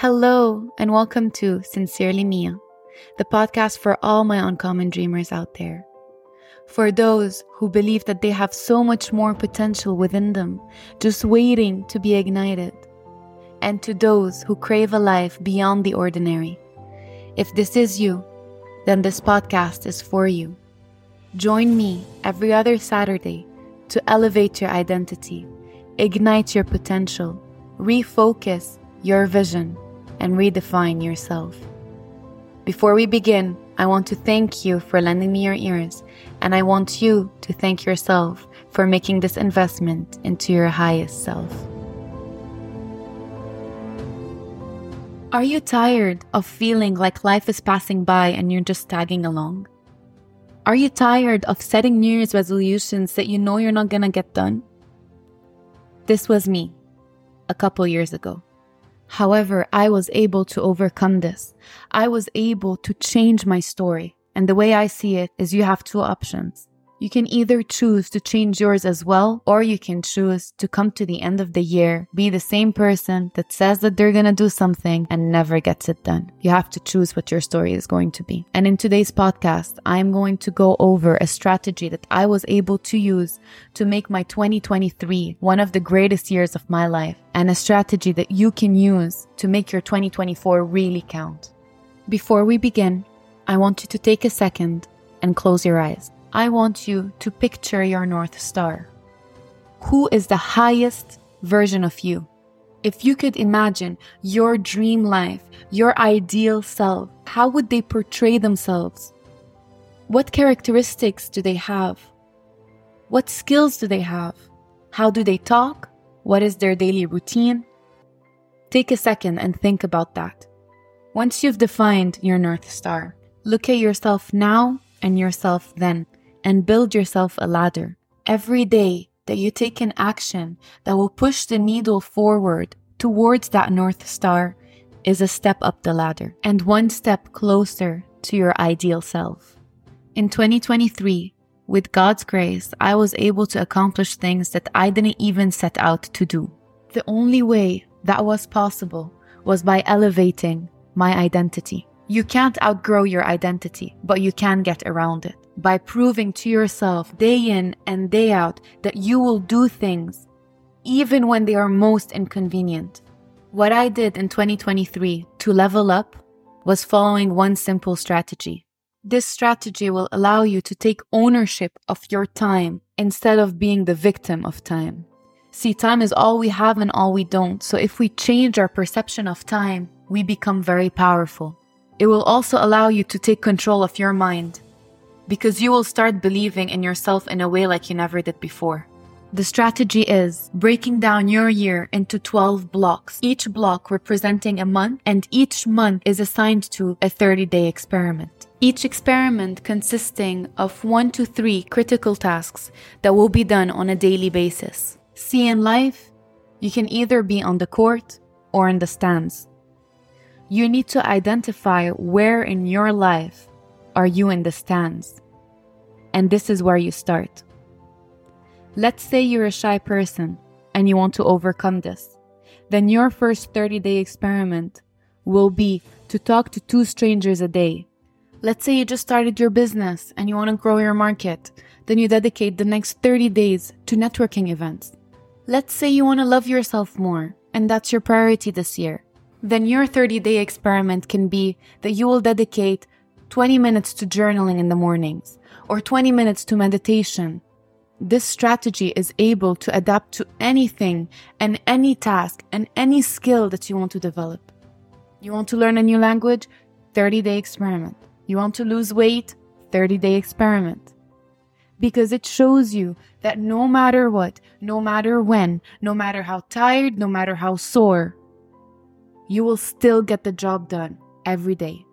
Hello, and welcome to Sincerely Mia, the podcast for all my uncommon dreamers out there. For those who believe that they have so much more potential within them, just waiting to be ignited. And to those who crave a life beyond the ordinary. If this is you, then this podcast is for you. Join me every other Saturday to elevate your identity, ignite your potential, refocus your vision, and redefine yourself. Before we begin, I want to thank you for lending me your ears, and I want you to thank yourself for making this investment into your highest self. Are you tired of feeling like life is passing by and you're just tagging along? Are you tired of setting New Year's resolutions that you know you're not gonna get done? This was me a couple years ago. However, I was able to overcome this. I was able to change my story. And the way I see it is you have two options. You can either choose to change yours as well, or you can choose to come to the end of the year, be the same person that says that they're gonna do something and never gets it done. You have to choose what your story is going to be. And in today's podcast, I'm going to go over a strategy that I was able to use to make my 2023 one of the greatest years of my life, and a strategy that you can use to make your 2024 really count. Before we begin, I want you to take a second and close your eyes. I want you to picture your North Star. Who is the highest version of you? If you could imagine your dream life, your ideal self, how would they portray themselves? What characteristics do they have? What skills do they have? How do they talk? What is their daily routine? Take a second and think about that. Once you've defined your North Star, look at yourself now and yourself then and build yourself a ladder. Every day that you take an action that will push the needle forward towards that North Star is a step up the ladder and one step closer to your ideal self. In 2023, with God's grace, I was able to accomplish things that I didn't even set out to do. The only way that was possible was by elevating my identity. You can't outgrow your identity, but you can get around it by proving to yourself day in and day out that you will do things even when they are most inconvenient. What I did in 2023 to level up was following one simple strategy. This strategy will allow you to take ownership of your time instead of being the victim of time. See, time is all we have and all we don't. So if we change our perception of time, we become very powerful. It will also allow you to take control of your mind because you will start believing in yourself in a way like you never did before. The strategy is breaking down your year into 12 blocks, each block representing a month, and each month is assigned to a 30 day experiment. Each experiment consisting of one to three critical tasks that will be done on a daily basis. See, in life, you can either be on the court or in the stands. You need to identify where in your life are you in the stands? And this is where you start. Let's say you're a shy person and you want to overcome this. Then your first 30 day experiment will be to talk to two strangers a day. Let's say you just started your business and you want to grow your market. Then you dedicate the next 30 days to networking events. Let's say you want to love yourself more and that's your priority this year. Then your 30 day experiment can be that you will dedicate 20 minutes to journaling in the mornings, or 20 minutes to meditation. This strategy is able to adapt to anything and any task and any skill that you want to develop. You want to learn a new language? 30 day experiment. You want to lose weight? 30 day experiment. Because it shows you that no matter what, no matter when, no matter how tired, no matter how sore, you will still get the job done every day.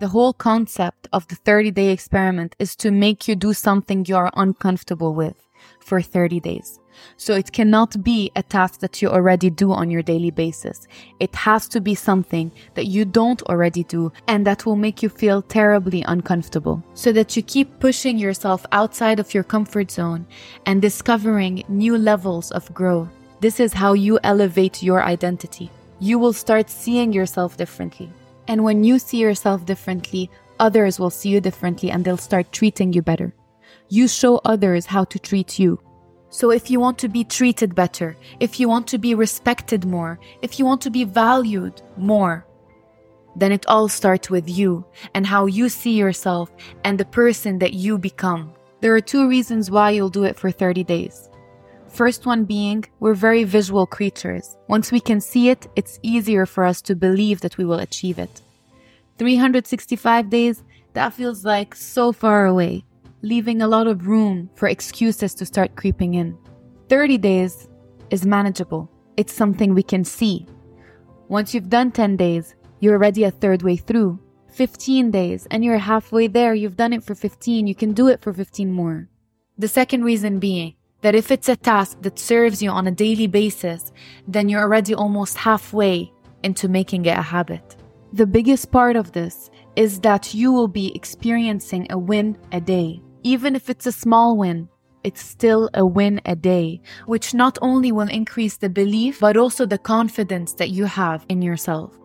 The whole concept of the 30 day experiment is to make you do something you are uncomfortable with for 30 days. So it cannot be a task that you already do on your daily basis. It has to be something that you don't already do and that will make you feel terribly uncomfortable so that you keep pushing yourself outside of your comfort zone and discovering new levels of growth. This is how you elevate your identity. you will start seeing yourself differently. And when you see yourself differently, others will see you differently and they'll start treating you better. You show others how to treat you. So if you want to be treated better, if you want to be respected more, if you want to be valued more, then it all starts with you and how you see yourself and the person that you become. There are two reasons why you'll do it for 30 days. First one being, we're very visual creatures. Once we can see it, it's easier for us to believe that we will achieve it. 365 days, that feels like so far away, leaving a lot of room for excuses to start creeping in. 30 days is manageable. It's something we can see. Once you've done 10 days, you're already a third way through. 15 days, and you're halfway there. You've done it for 15. You can do it for 15 more. The second reason being, that if it's a task that serves you on a daily basis, then you're already almost halfway into making it a habit. The biggest part of this is that you will be experiencing a win a day. Even if it's a small win, it's still a win a day, which not only will increase the belief, but also the confidence that you have in yourself.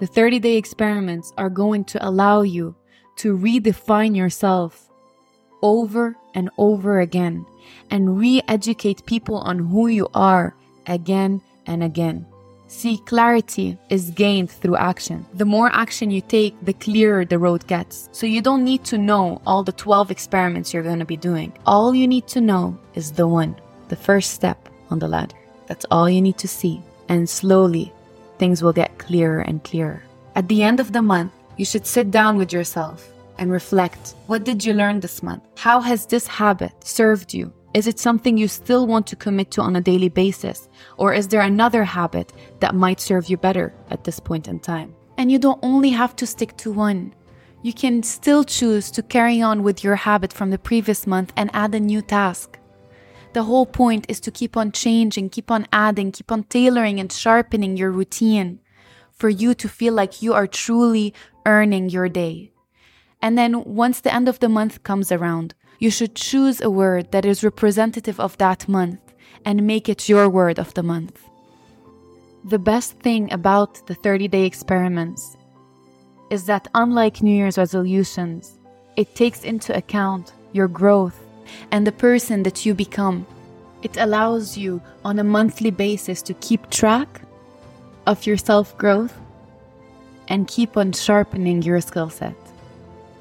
The 30 day experiments are going to allow you to redefine yourself over and over again and re educate people on who you are again and again. See, clarity is gained through action. The more action you take, the clearer the road gets. So you don't need to know all the 12 experiments you're going to be doing. All you need to know is the one, the first step on the ladder. That's all you need to see. And slowly, things will get clearer and clearer. At the end of the month, you should sit down with yourself and reflect. What did you learn this month? How has this habit served you? Is it something you still want to commit to on a daily basis? Or is there another habit that might serve you better at this point in time? And you don't only have to stick to one. You can still choose to carry on with your habit from the previous month and add a new task. The whole point is to keep on changing, keep on adding, keep on tailoring and sharpening your routine for you to feel like you are truly earning your day. And then once the end of the month comes around, you should choose a word that is representative of that month and make it your word of the month. The best thing about the 30 day experiments is that, unlike New Year's resolutions, it takes into account your growth and the person that you become. It allows you on a monthly basis to keep track of your self growth and keep on sharpening your skill set.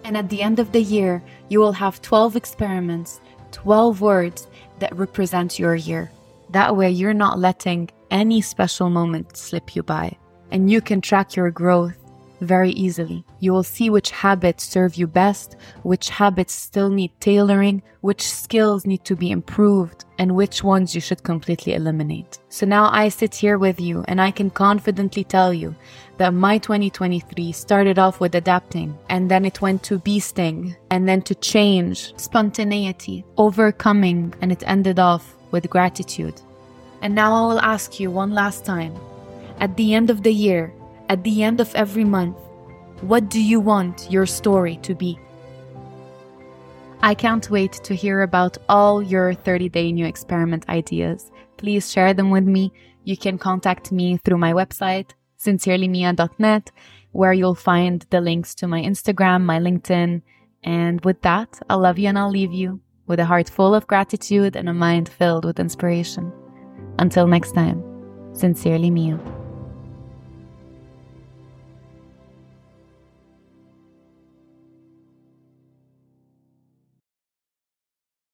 And at the end of the year, you will have 12 experiments, 12 words that represent your year. That way, you're not letting any special moment slip you by, and you can track your growth very easily. You will see which habits serve you best, which habits still need tailoring, which skills need to be improved, and which ones you should completely eliminate. So now I sit here with you and I can confidently tell you that my 2023 started off with adapting and then it went to beasting and then to change, spontaneity, overcoming, and it ended off with gratitude. And now I will ask you one last time. At the end of the year, at the end of every month, what do you want your story to be? I can't wait to hear about all your 30 day new experiment ideas. Please share them with me. You can contact me through my website, sincerelymia.net, where you'll find the links to my Instagram, my LinkedIn. And with that, I'll love you and I'll leave you with a heart full of gratitude and a mind filled with inspiration. Until next time, sincerely Mia.